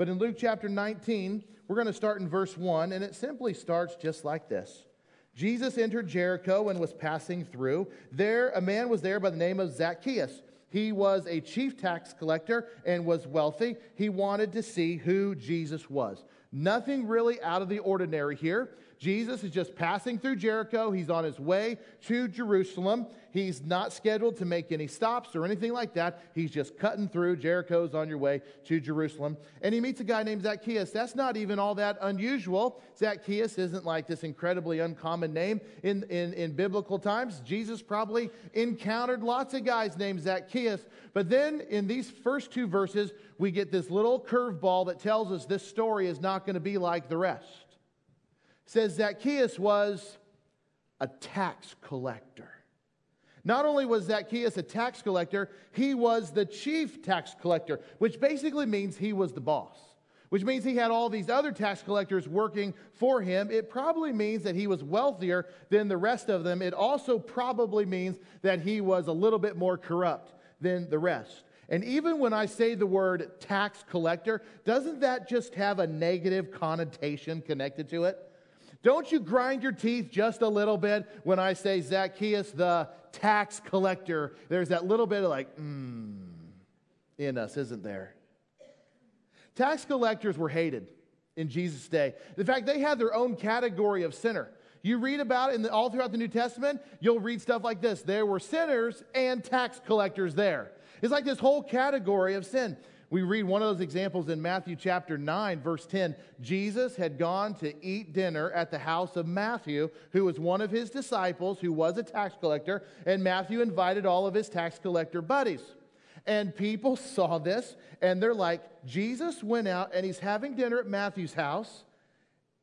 But in Luke chapter 19, we're going to start in verse 1, and it simply starts just like this. Jesus entered Jericho and was passing through. There, a man was there by the name of Zacchaeus. He was a chief tax collector and was wealthy. He wanted to see who Jesus was. Nothing really out of the ordinary here. Jesus is just passing through Jericho. He's on his way to Jerusalem. He's not scheduled to make any stops or anything like that. He's just cutting through. Jericho's on your way to Jerusalem. And he meets a guy named Zacchaeus. That's not even all that unusual. Zacchaeus isn't like this incredibly uncommon name in, in, in biblical times. Jesus probably encountered lots of guys named Zacchaeus. But then in these first two verses, we get this little curveball that tells us this story is not going to be like the rest says Zacchaeus was a tax collector. Not only was Zacchaeus a tax collector, he was the chief tax collector, which basically means he was the boss, which means he had all these other tax collectors working for him. It probably means that he was wealthier than the rest of them. It also probably means that he was a little bit more corrupt than the rest. And even when I say the word tax collector, doesn't that just have a negative connotation connected to it? Don't you grind your teeth just a little bit when I say Zacchaeus the tax collector? There's that little bit of like, mmm, in us, isn't there? Tax collectors were hated in Jesus' day. In fact, they had their own category of sinner. You read about it in the, all throughout the New Testament, you'll read stuff like this there were sinners and tax collectors there. It's like this whole category of sin. We read one of those examples in Matthew chapter 9, verse 10. Jesus had gone to eat dinner at the house of Matthew, who was one of his disciples, who was a tax collector, and Matthew invited all of his tax collector buddies. And people saw this, and they're like, Jesus went out and he's having dinner at Matthew's house,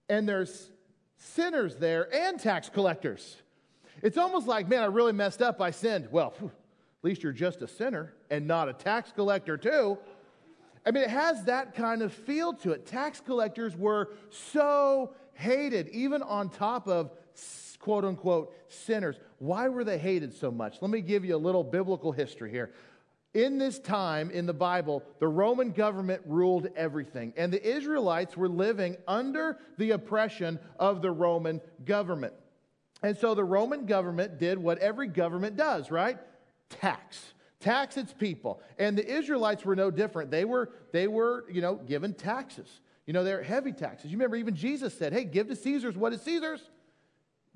and there's sinners there and tax collectors. It's almost like, man, I really messed up. I sinned. Well, at least you're just a sinner and not a tax collector, too. I mean, it has that kind of feel to it. Tax collectors were so hated, even on top of quote unquote sinners. Why were they hated so much? Let me give you a little biblical history here. In this time in the Bible, the Roman government ruled everything, and the Israelites were living under the oppression of the Roman government. And so the Roman government did what every government does, right? Tax tax its people. And the Israelites were no different. They were, they were, you know, given taxes. You know, they're heavy taxes. You remember even Jesus said, hey, give to Caesar's what is Caesar's.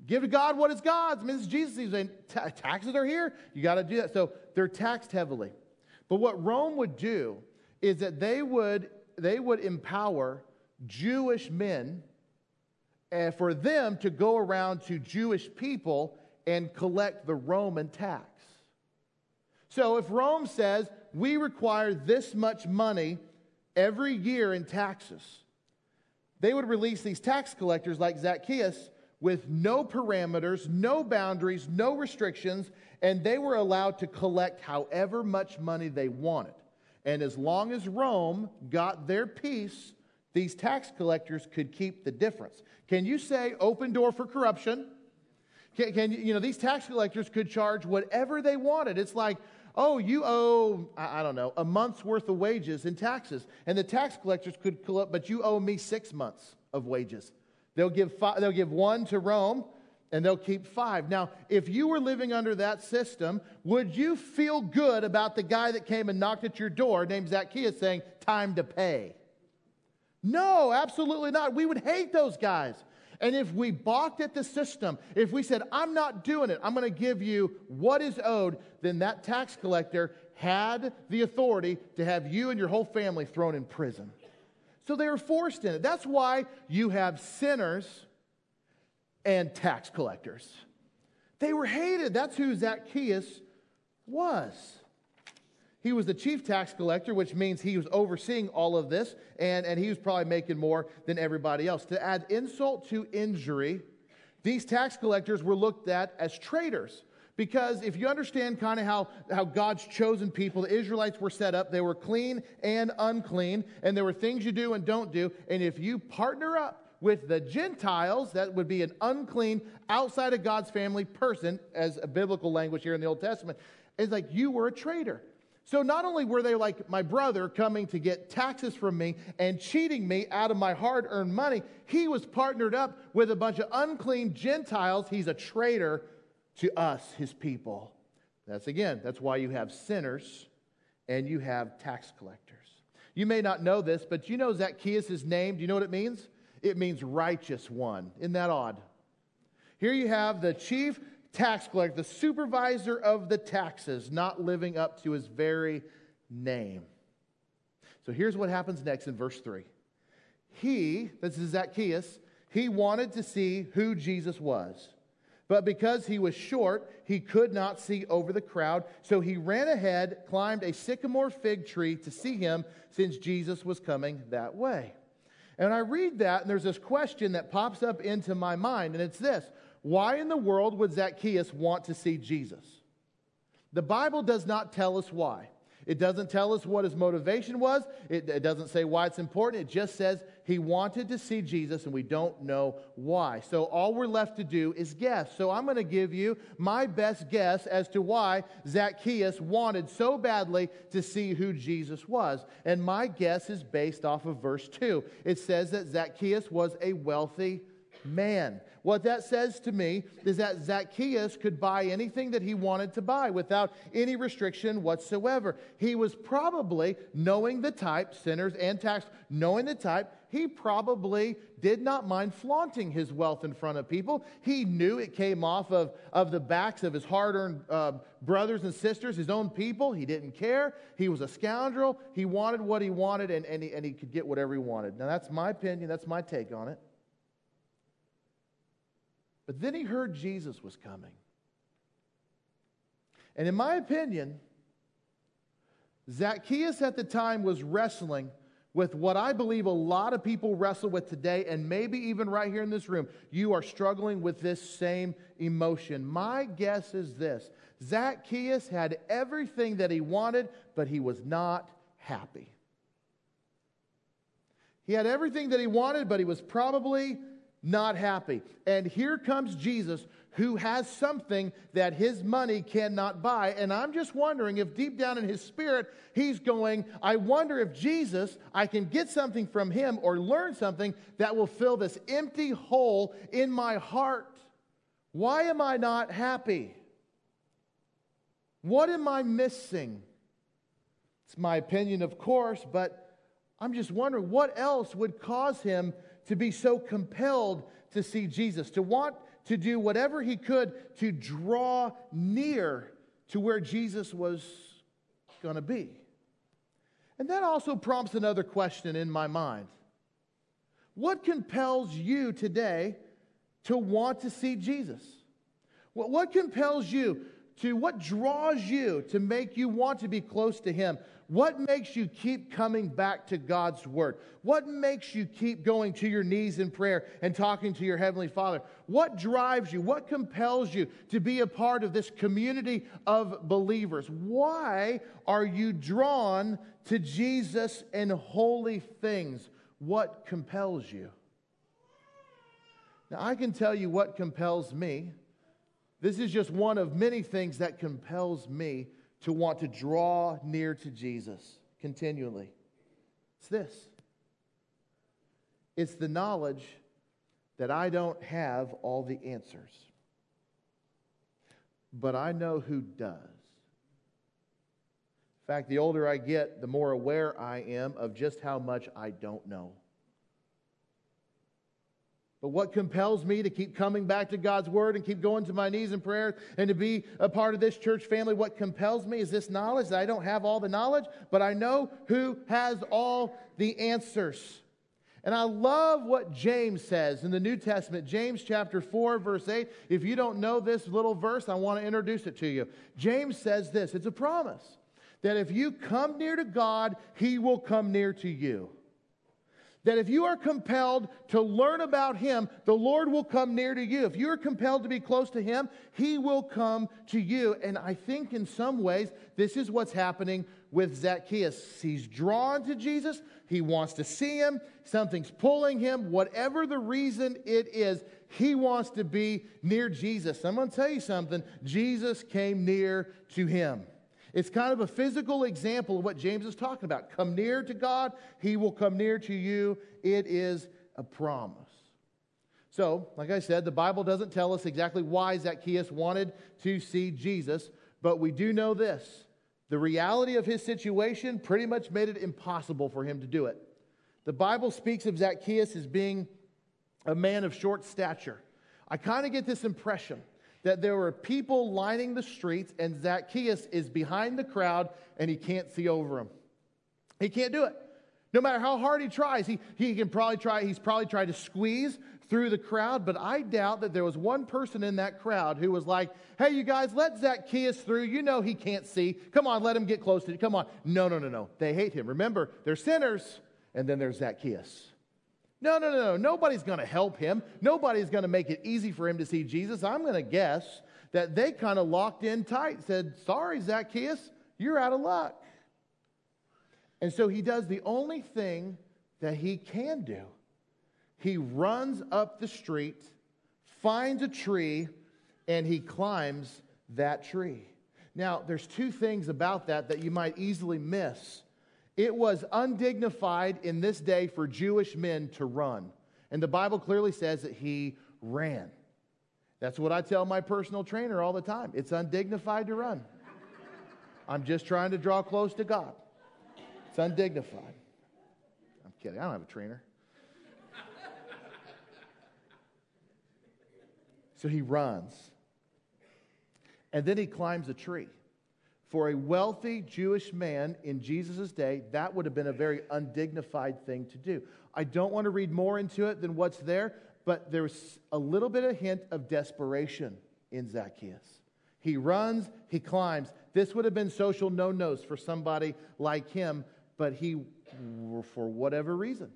Give to God what is God's. I mean, this is Jesus. He's saying, taxes are here. You got to do that. So they're taxed heavily. But what Rome would do is that they would, they would empower Jewish men uh, for them to go around to Jewish people and collect the Roman tax. So if Rome says we require this much money every year in taxes, they would release these tax collectors like Zacchaeus with no parameters, no boundaries, no restrictions, and they were allowed to collect however much money they wanted. And as long as Rome got their piece, these tax collectors could keep the difference. Can you say open door for corruption? Can, can you know these tax collectors could charge whatever they wanted? It's like oh, you owe, I don't know, a month's worth of wages in taxes. And the tax collectors could collect, but you owe me six months of wages. They'll give, five, they'll give one to Rome and they'll keep five. Now, if you were living under that system, would you feel good about the guy that came and knocked at your door named Zacchaeus saying, time to pay? No, absolutely not. We would hate those guys. And if we balked at the system, if we said, I'm not doing it, I'm going to give you what is owed, then that tax collector had the authority to have you and your whole family thrown in prison. So they were forced in it. That's why you have sinners and tax collectors. They were hated. That's who Zacchaeus was. He was the chief tax collector, which means he was overseeing all of this, and, and he was probably making more than everybody else. To add insult to injury, these tax collectors were looked at as traitors. Because if you understand kind of how, how God's chosen people, the Israelites were set up, they were clean and unclean, and there were things you do and don't do. And if you partner up with the Gentiles, that would be an unclean, outside of God's family person, as a biblical language here in the Old Testament, it's like you were a traitor. So not only were they like my brother coming to get taxes from me and cheating me out of my hard earned money, he was partnered up with a bunch of unclean Gentiles. He's a traitor to us, his people. That's again, that's why you have sinners and you have tax collectors. You may not know this, but you know Zacchaeus' name. Do you know what it means? It means righteous one. Isn't that odd? Here you have the chief tax collector, the supervisor of the taxes, not living up to his very name. So here's what happens next in verse 3. He, this is Zacchaeus, he wanted to see who Jesus was. But because he was short, he could not see over the crowd. So he ran ahead, climbed a sycamore fig tree to see him, since Jesus was coming that way. And I read that, and there's this question that pops up into my mind, and it's this why in the world would Zacchaeus want to see Jesus? The Bible does not tell us why. It doesn't tell us what his motivation was. It, it, doesn't say why it's important. It just says he wanted to see Jesus, and we don't know why. So all we're left to do is guess. So I'm going to give you my best guess as to why Zacchaeus wanted so badly to see who Jesus was. And my guess is based off of verse 2. It says that Zacchaeus was a wealthy man. What that says to me is that Zacchaeus could buy anything that he wanted to buy without any restriction whatsoever. He was probably, knowing the type, sinners and tax, knowing the type, he probably did not mind flaunting his wealth in front of people. He knew it came off of, of the backs of his hard earned uh, brothers and sisters, his own people. He didn't care. He was a scoundrel. He wanted what he wanted, and, and, he, and he could get whatever he wanted. Now, that's my opinion. That's my take on it. But then he heard Jesus was coming. And in my opinion, Zacchaeus at the time was wrestling with what I believe a lot of people wrestle with today, and maybe even right here in this room, you are struggling with this same emotion. My guess is this Zacchaeus had everything that he wanted, but he was not happy. He had everything that he wanted, but he was probably not happy. And here comes Jesus who has something that his money cannot buy. And I'm just wondering if deep down in his spirit, he's going, I wonder if Jesus, I can get something from him or learn something that will fill this empty hole in my heart. Why am I not happy? What am I missing? It's my opinion, of course, but I'm just wondering what else would cause him to be so compelled to see Jesus, to want to do whatever he could to draw near to where Jesus was going to be. And that also prompts another question in my mind. What compels you today to want to see Jesus? What, compels you to, what draws you to make you want to be close to Him? What makes you keep coming back to God's Word? What makes you keep going to your knees in prayer and talking to your Heavenly Father? What drives you? What compels you to be a part of this community of believers? Why are you drawn to Jesus and holy things? What compels you? Now, I can tell you what compels me. This is just one of many things that compels me to want to draw near to Jesus continually. It's this it's the knowledge that I don't have all the answers, but I know who does. In fact, the older I get, the more aware I am of just how much I don't know. But what compels me to keep coming back to God's word and keep going to my knees in prayer and to be a part of this church family, what compels me is this knowledge that I don't have all the knowledge, but I know who has all the answers. And I love what James says in the New Testament, James chapter 4, verse 8. If you don't know this little verse, I want to introduce it to you. James says this it's a promise that if you come near to God, he will come near to you that if you are compelled to learn about Him, the Lord will come near to you. If you're compelled to be close to Him, He will come to you. And I think in some ways, this is what's happening with Zacchaeus. He's drawn to Jesus, he wants to see Him, something's pulling him, whatever the reason it is, he wants to be near Jesus. I'm going to tell you something Jesus came near to him. It's kind of a physical example of what James is talking about. Come near to God, he will come near to you. It is a promise. So, like I said, the Bible doesn't tell us exactly why Zacchaeus wanted to see Jesus, but we do know this. The reality of his situation pretty much made it impossible for him to do it. The Bible speaks of Zacchaeus as being a man of short stature. I kind of get this impression that there were people lining the streets, and Zacchaeus is behind the crowd and he can't see over him. He can't do it. No matter how hard he tries, he, he can probably try, he's probably tried to squeeze through the crowd, but I doubt that there was one person in that crowd who was like, hey, you guys, let Zacchaeus through. You know he can't see. Come on, let him get close to you. Come on. No, no, no, no. They hate him. Remember, they're sinners, and then there's Zacchaeus. No, no, no, no. Nobody's going to help him. Nobody's going to make it easy for him to see Jesus. I'm going to guess that they kind of locked in tight, said, sorry, Zacchaeus, you're out of luck. And so he does the only thing that he can do he runs up the street, finds a tree, and he climbs that tree. Now, there's two things about that that you might easily miss. It was undignified in this day for Jewish men to run. And the Bible clearly says that he ran. That's what I tell my personal trainer all the time. It's undignified to run. I'm just trying to draw close to God. It's undignified. I'm kidding. I don't have a trainer. So he runs. And then he climbs a tree. For a wealthy Jewish man in Jesus' day, that would have been a very undignified thing to do. I don't want to read more into it than what's there, but there's a little bit of hint of desperation in Zacchaeus. He runs, he climbs. This would have been social no nos for somebody like him, but he, for whatever reason,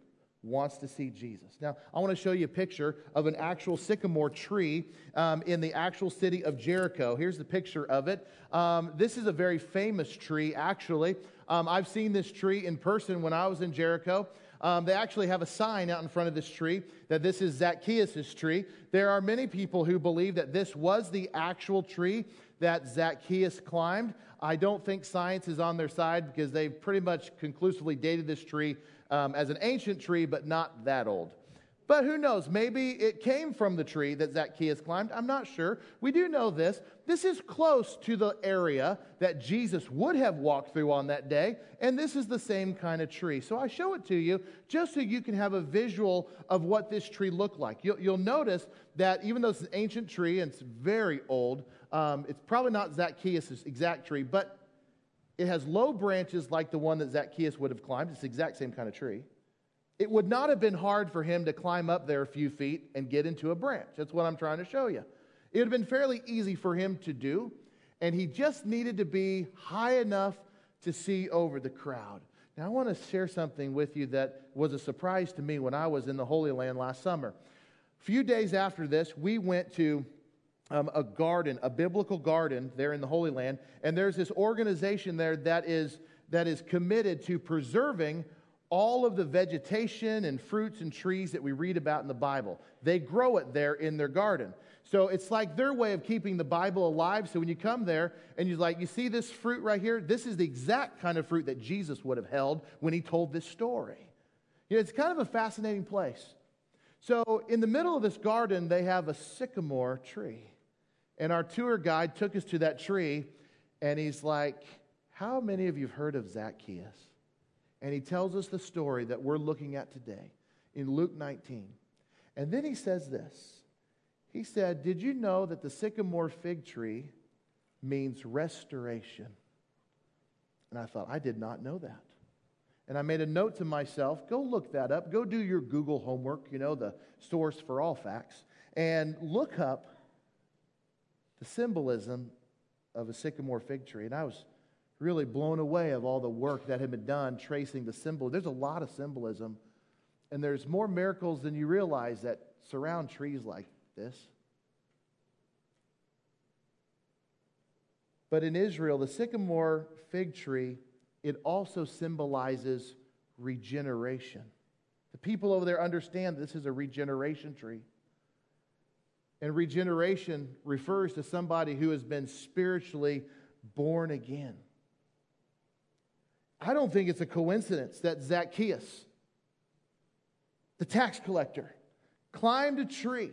wants to see Jesus. Now, I want to show you a picture of an actual sycamore tree um, in the actual city of Jericho. Here's the picture of it. Um, this is a very famous tree, actually. Um, I've seen this tree in person when I was in Jericho. Um, they actually have a sign out in front of this tree that this is Zacchaeus' tree. There are many people who believe that this was the actual tree that Zacchaeus climbed. I don't think science is on their side because they've pretty much conclusively dated this tree um, as an ancient tree, but not that old. But who knows? Maybe it came from the tree that Zacchaeus climbed. I'm not sure. We do know this. This is close to the area that Jesus would have walked through on that day, and this is the same kind of tree. So I show it to you just so you can have a visual of what this tree looked like. You'll, you'll notice that even though it's an ancient tree and it's very old, um, it's probably not Zacchaeus' exact tree, but it has low branches like the one that Zacchaeus would have climbed. It's the exact same kind of tree. It would not have been hard for him to climb up there a few feet and get into a branch. That's what I'm trying to show you. It would have been fairly easy for him to do, and he just needed to be high enough to see over the crowd. Now, I want to share something with you that was a surprise to me when I was in the Holy Land last summer. A few days after this, we went to um, a garden, a biblical garden there in the Holy Land. And there's this organization there that is, that is committed to preserving all of the vegetation and fruits and trees that we read about in the Bible. They grow it there in their garden. So it's like their way of keeping the Bible alive. So when you come there and you're like, you see this fruit right here? This is the exact kind of fruit that Jesus would have held when he told this story. You know, it's kind of a fascinating place. So in the middle of this garden, they have a sycamore tree. And our tour guide took us to that tree, and he's like, How many of you have heard of Zacchaeus? And he tells us the story that we're looking at today in Luke 19. And then he says this He said, Did you know that the sycamore fig tree means restoration? And I thought, I did not know that. And I made a note to myself go look that up. Go do your Google homework, you know, the source for all facts, and look up the symbolism of a sycamore fig tree. And I was really blown away of all the work that had been done tracing the symbol. There's a lot of symbolism, and there's more miracles than you realize that surround trees like this. But in Israel, the sycamore fig tree, it also symbolizes regeneration. The people over there understand this is a regeneration tree. And regeneration refers to somebody who has been spiritually born again. I don't think it's a coincidence that Zacchaeus, the tax collector, climbed a tree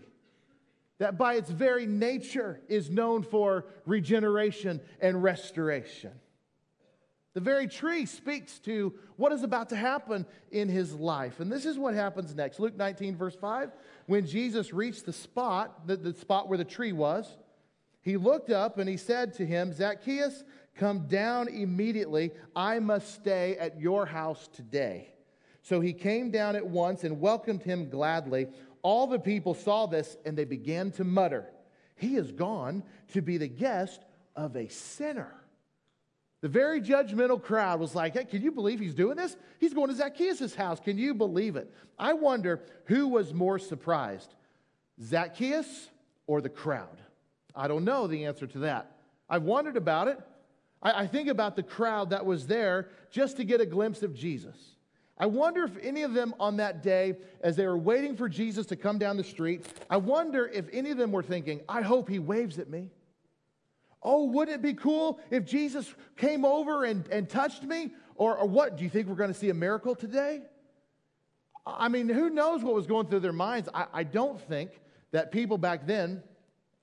that by its very nature is known for regeneration and restoration. The very tree speaks to what is about to happen in his life. And this is what happens next. Luke 19, verse 5. When Jesus reached the spot, the, the spot where the tree was, he looked up and he said to him, Zacchaeus, come down immediately. I must stay at your house today. So he came down at once and welcomed him gladly. All the people saw this and they began to mutter, He is gone to be the guest of a sinner. The very judgmental crowd was like, hey, can you believe he's doing this? He's going to Zacchaeus' house. Can you believe it? I wonder who was more surprised, Zacchaeus or the crowd? I don't know the answer to that. I've wondered about it. I, I think about the crowd that was there just to get a glimpse of Jesus. I wonder if any of them on that day, as they were waiting for Jesus to come down the street, I wonder if any of them were thinking, I hope he waves at me. Oh, wouldn't it be cool if Jesus came over and, and touched me? Or, or what? Do you think we're going to see a miracle today? I mean, who knows what was going through their minds? I, I don't think that people back then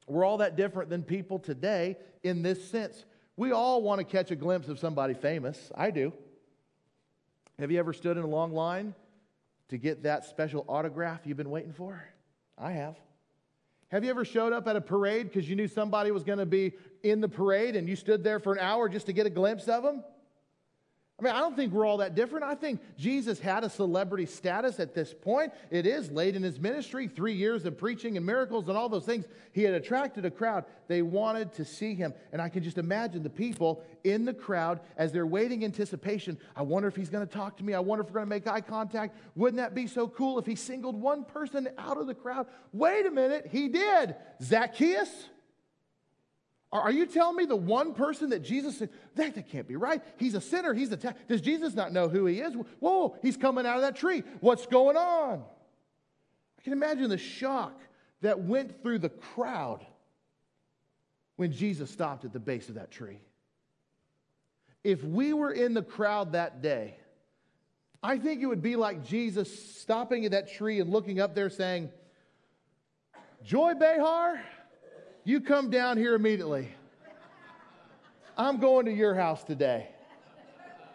were all that different than people today in this sense. We all want to catch a glimpse of somebody famous. I do. Have you ever stood in a long line to get that special autograph you've been waiting for? I have. Have you ever showed up at a parade because you knew somebody was going to be in the parade and you stood there for an hour just to get a glimpse of them? I mean, I don't think we're all that different. I think Jesus had a celebrity status at this point. It is late in his ministry, three years of preaching and miracles and all those things. He had attracted a crowd. They wanted to see him. And I can just imagine the people in the crowd as they're waiting anticipation. I wonder if he's going to talk to me. I wonder if we're going to make eye contact. Wouldn't that be so cool if he singled one person out of the crowd? Wait a minute, he did. Zacchaeus? Are you telling me the one person that Jesus said, that, that can't be right? He's a sinner. He's a ta- Does Jesus not know who he is? Whoa, he's coming out of that tree. What's going on? I can imagine the shock that went through the crowd when Jesus stopped at the base of that tree. If we were in the crowd that day, I think it would be like Jesus stopping at that tree and looking up there saying, Joy Behar, you come down here immediately. I'm going to your house today.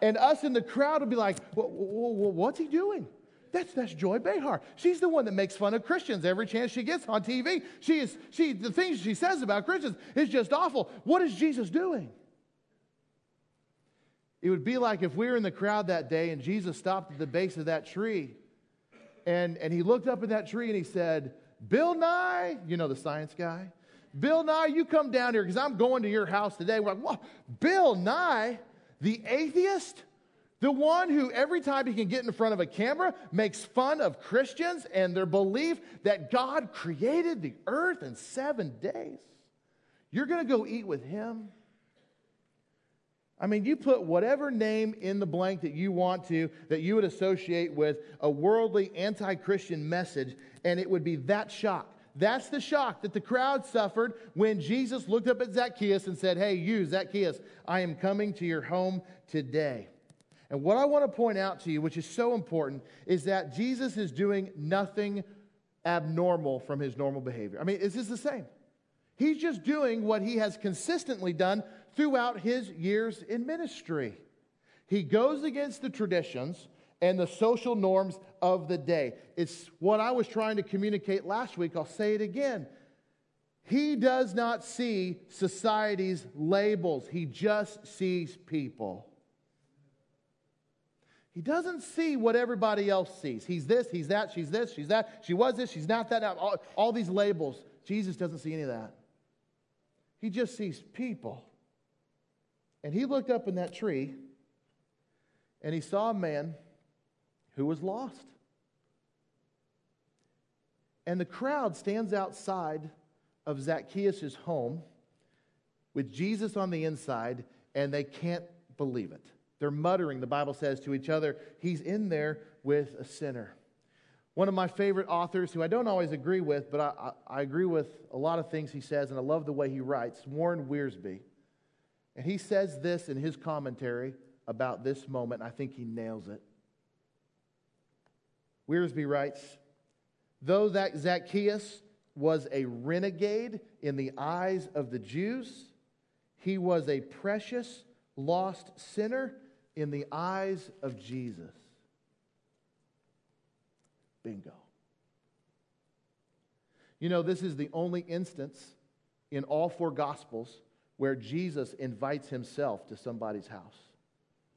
And us in the crowd would be like, what's he doing? That's, that's Joy Behar. She's the one that makes fun of Christians every chance she gets on TV. She is, she, the things she says about Christians is just awful. What is Jesus doing? It would be like if we were in the crowd that day and Jesus stopped at the base of that tree and, and he looked up at that tree and he said, Bill Nye, you know, the science guy, Bill Nye, you come down here because I'm going to your house today. We're like, what? Bill Nye, the atheist? The one who, every time he can get in front of a camera, makes fun of Christians and their belief that God created the earth in seven days. You're going to go eat with him? I mean, you put whatever name in the blank that you want to, that you would associate with a worldly, anti Christian message, and it would be that shock that's the shock that the crowd suffered when Jesus looked up at Zacchaeus and said, Hey, you, Zacchaeus, I am coming to your home today. And what I want to point out to you, which is so important, is that Jesus is doing nothing abnormal from his normal behavior. I mean, it's just the same. He's just doing what he has consistently done throughout his years in ministry. He goes against the traditions and the social norms of the day. It's what I was trying to communicate last week. I'll say it again. He does not see society's labels, he just sees people. He doesn't see what everybody else sees. He's this, he's that, she's this, she's that, she was this, she's not that. All, all these labels. Jesus doesn't see any of that. He just sees people. And he looked up in that tree and he saw a man who was lost. And the crowd stands outside of Zacchaeus' home with Jesus on the inside, and they can't believe it. They're muttering, the Bible says, to each other, He's in there with a sinner. One of my favorite authors, who I don't always agree with, but I, I, I agree with a lot of things he says, and I love the way he writes, Warren Wiersbe. And he says this in his commentary about this moment. I think he nails it. Wiersbe writes, though that Zacchaeus was a renegade in the eyes of the Jews, he was a precious, lost sinner in the eyes of Jesus. Bingo. You know, this is the only instance in all four Gospels where Jesus invites himself to somebody's house.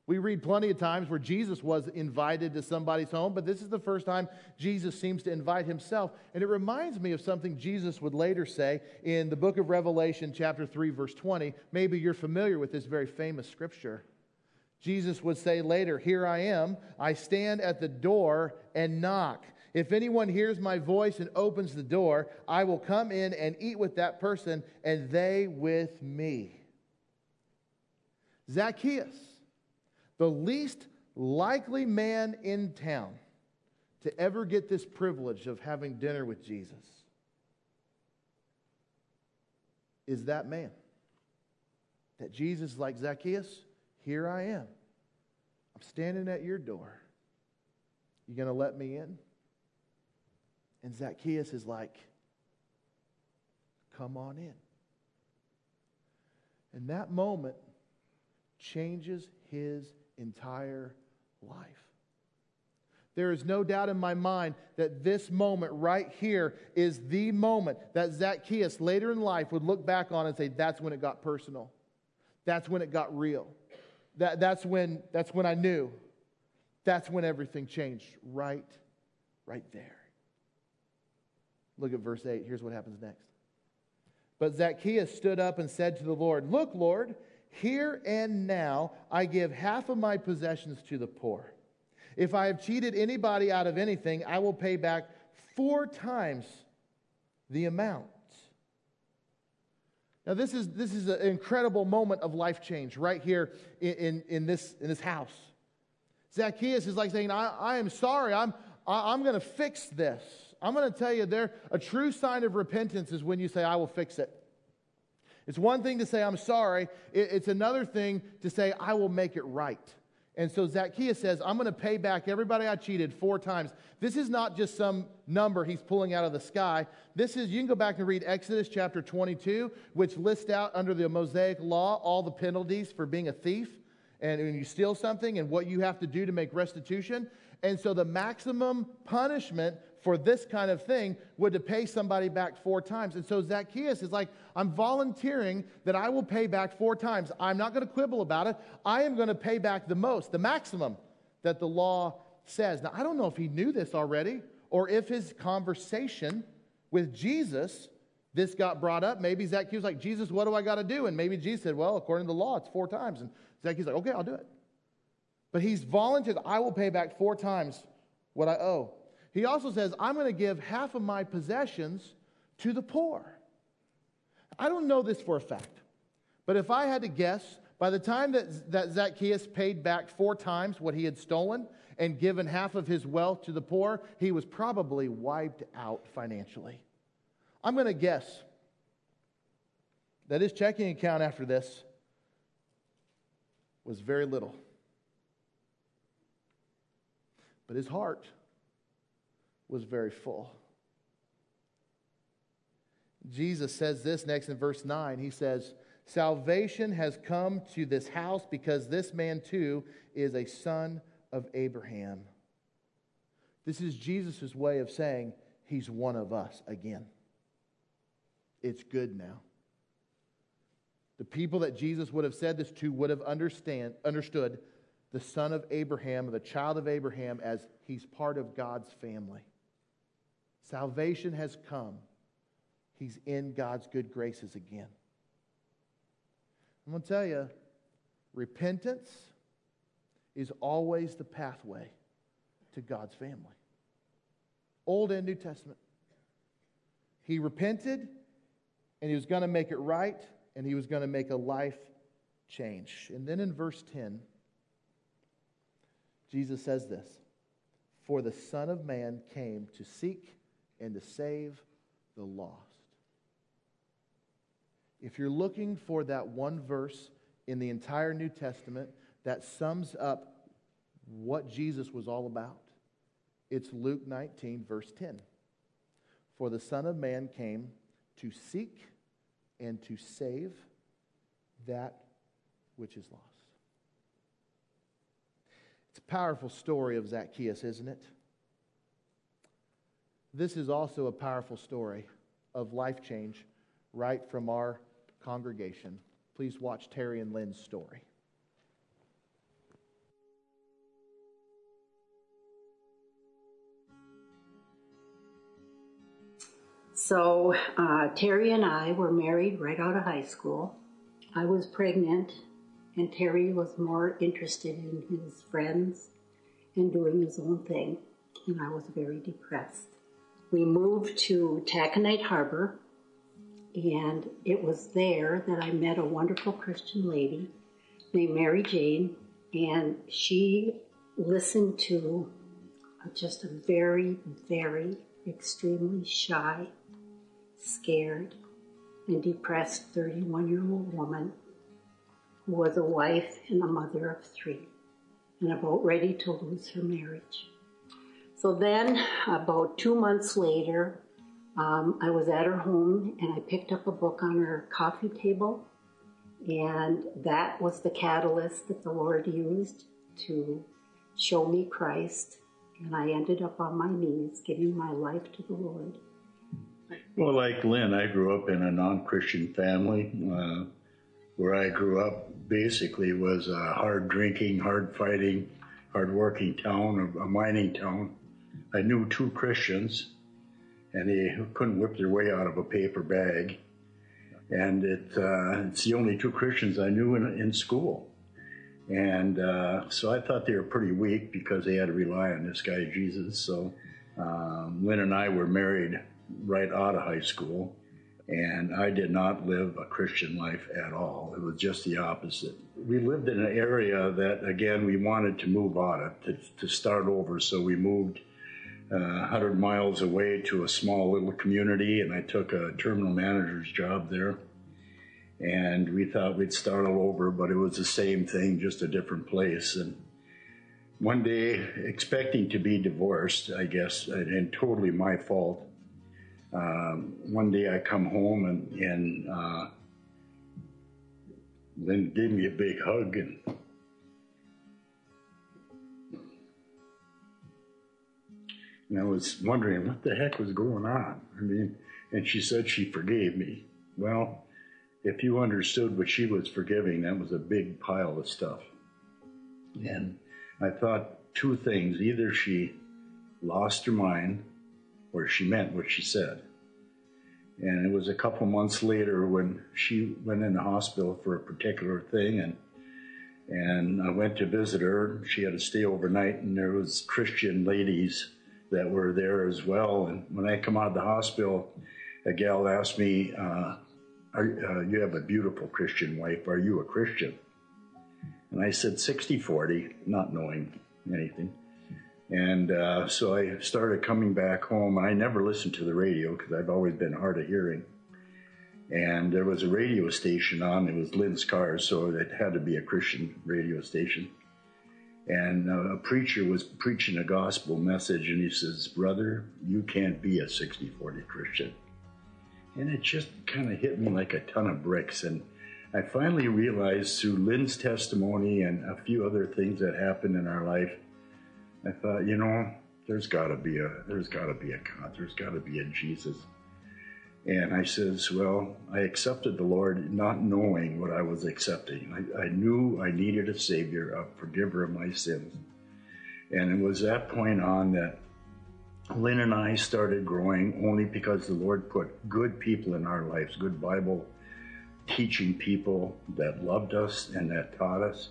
We read plenty of times where Jesus was invited to somebody's home, but this is the first time Jesus seems to invite himself. And it reminds me of something Jesus would later say in the book of Revelation, chapter 3, verse 20. Maybe you're familiar with this very famous scripture. Jesus would say later, Here I am, I stand at the door and knock. If anyone hears my voice and opens the door, I will come in and eat with that person, and they with me. Zacchaeus the least likely man in town to ever get this privilege of having dinner with Jesus is that man. That Jesus, like Zacchaeus, here I am. I'm standing at your door. You going to let me in? And Zacchaeus is like, come on in. And that moment changes his entire life. There is no doubt in my mind that this moment right here is the moment that Zacchaeus later in life would look back on and say, That's when it got personal. That's when it got real. That, that's, when, that's when I knew. That's when everything changed. Right, right there. Look at verse 8. Here's what happens next. But Zacchaeus stood up and said to the Lord, Look, Lord, here and now, I give half of my possessions to the poor. If I have cheated anybody out of anything, I will pay back four times the amount. Now, this is, this is an incredible moment of life change right here in, in, in this, in this house. Zacchaeus is like saying, I, I am sorry, I'm, I, I'm going to fix this. I'm going to tell you, there, a true sign of repentance is when you say, I will fix it. It's one thing to say, I'm sorry. It's another thing to say, I will make it right. And so Zacchaeus says, I'm going to pay back everybody I cheated four times. This is not just some number he's pulling out of the sky. This is, you can go back and read Exodus chapter 22, which lists out under the Mosaic law all the penalties for being a thief and when you steal something and what you have to do to make restitution. And so the maximum punishment for this kind of thing would to pay somebody back four times. And so Zacchaeus is like, I'm volunteering that I will pay back four times. I'm not going to quibble about it. I am going to pay back the most, the maximum that the law says. Now, I don't know if he knew this already or if his conversation with Jesus, this got brought up. Maybe Zacchaeus was like, Jesus, what do I got to do? And maybe Jesus said, Well, according to the law, it's four times. And Zacchaeus like, Okay, I'll do it. But he's volunteered, I will pay back four times what I owe. He also says, I'm going to give half of my possessions to the poor. I don't know this for a fact, but if I had to guess, by the time that, that Zacchaeus paid back four times what he had stolen and given half of his wealth to the poor, he was probably wiped out financially. I'm going to guess that his checking account after this was very little. But his heart was very full. Jesus says this next in verse 9. He says, Salvation has come to this house because this man too is a son of Abraham. This is Jesus' way of saying he's one of us again. It's good now. The people that Jesus would have said this to would have understand, understood the son of Abraham, the child of Abraham, as he's part of God's family. Salvation has come. He's in God's good graces again. I'm going to tell you, repentance is always the pathway to God's family. Old and New Testament. He repented and he was going to make it right and he was going to make a life change. And then in verse 10, Jesus says this For the Son of Man came to seek and to save the lost. If you're looking for that one verse in the entire New Testament that sums up what Jesus was all about. It's Luke 19, verse 10. For the Son of Man came to seek and to save that which is lost. It's a powerful story of Zacchaeus, isn't it? This is also a powerful story of life change right from our congregation. Please watch Terry and Lynn's story. So, uh, Terry and I were married right out of high school. I was pregnant, and Terry was more interested in his friends and doing his own thing, and I was very depressed. We moved to Taconite Harbor, and it was there that I met a wonderful Christian lady named Mary Jane, and she listened to just a very, very extremely shy scared, and depressed 31 year old woman who was a wife and a mother of three and about ready to lose her marriage. So then, about two months later, um, I was at her home and I picked up a book on her coffee table, and that was the catalyst that the Lord used to show me Christ. And I ended up on my knees giving my life to the Lord. Well, like Lynn, I grew up in a non-Christian family. Uh, where I grew up basically was a hard drinking, hard fighting, hard working town, a mining town. I knew two Christians, and they couldn't whip their way out of a paper bag. And it, uh, it's the only two Christians I knew in, in school. And uh, so I thought they were pretty weak because they had to rely on this guy, Jesus. So um, Lynn and I were married right out of high school, and I did not live a Christian life at all. It was just the opposite. We lived in an area that, again, we wanted to move out of, to, to start over, so we moved uh, 100 miles away to a small little community, and I took a terminal manager's job there. And we thought we'd start all over, but it was the same thing, just a different place. And one day, expecting to be divorced, I guess, and totally my fault, um, one day I come home and, and uh, then gave me a big hug and and I was wondering what the heck was going on. I mean, and she said she forgave me. Well, if you understood what she was forgiving, that was a big pile of stuff. And I thought two things either she lost her mind or she meant what she said. And it was a couple months later when she went in the hospital for a particular thing, and and I went to visit her. She had to stay overnight, and there was Christian ladies that were there as well. And when I come out of the hospital, a gal asked me, uh, are, uh, "You have a beautiful Christian wife. Are you a Christian?" And I said 60-40, not knowing anything. And uh, so I started coming back home, I never listened to the radio because I've always been hard of hearing. And there was a radio station on, it was Lynn's Cars, so it had to be a Christian radio station. And a preacher was preaching a gospel message, and he says, Brother, you can't be a 60 40 Christian. And it just kind of hit me like a ton of bricks. And I finally realized through Lynn's testimony and a few other things that happened in our life I thought, you know, there's got to be a there's got to be a God. There's got to be a Jesus. And I says, well, I accepted the Lord not knowing what I was accepting. I, I knew I needed a Savior, a forgiver of my sins. And it was that point on that Lynn and I started growing only because the Lord put good people in our lives, good Bible teaching people that loved us and that taught us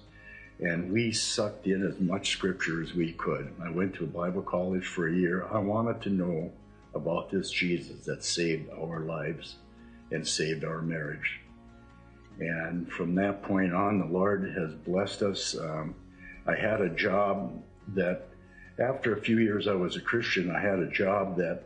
and we sucked in as much scripture as we could. I went to a Bible college for a year. I wanted to know about this Jesus that saved our lives and saved our marriage. And from that point on, the Lord has blessed us. Um, I had a job that, after a few years I was a Christian, I had a job that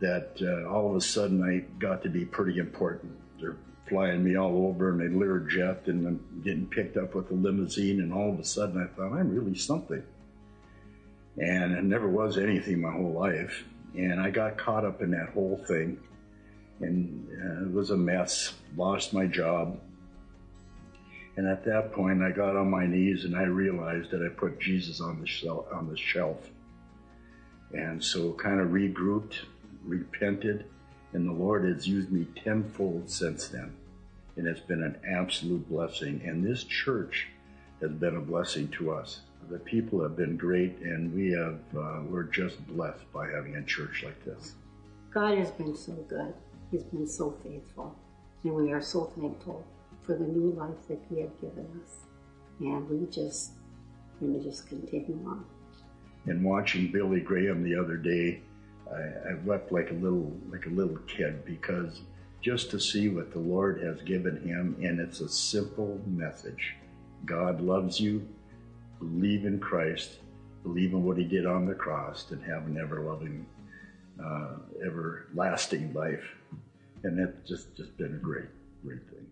that uh, all of a sudden I got to be pretty important. They're flying me all over and a Learjet and I'm getting picked up with a limousine and all of a sudden I thought I'm really something. And it never was anything my whole life. And I got caught up in that whole thing and uh, it was a mess. Lost my job. And at that point, I got on my knees and I realized that I put Jesus on the. On the shelf. And so, kind of regrouped, repented, and the Lord has used me tenfold since then. And it's been an absolute blessing. And this church has been a blessing to us. The people have been great, and we have uh, we're just blessed by having a church like this. God has been so good. He's been so faithful, and we are so thankful for the new life that He had given us. And we just going to just continue on. And watching Billy Graham the other day, I, I wept like a little like a little kid because just to see what the Lord has given him, and it's a simple message: God loves you. Believe in Christ. Believe in what He did on the cross, and have an ever loving, uh, everlasting life. And it's just just been a great, great thing.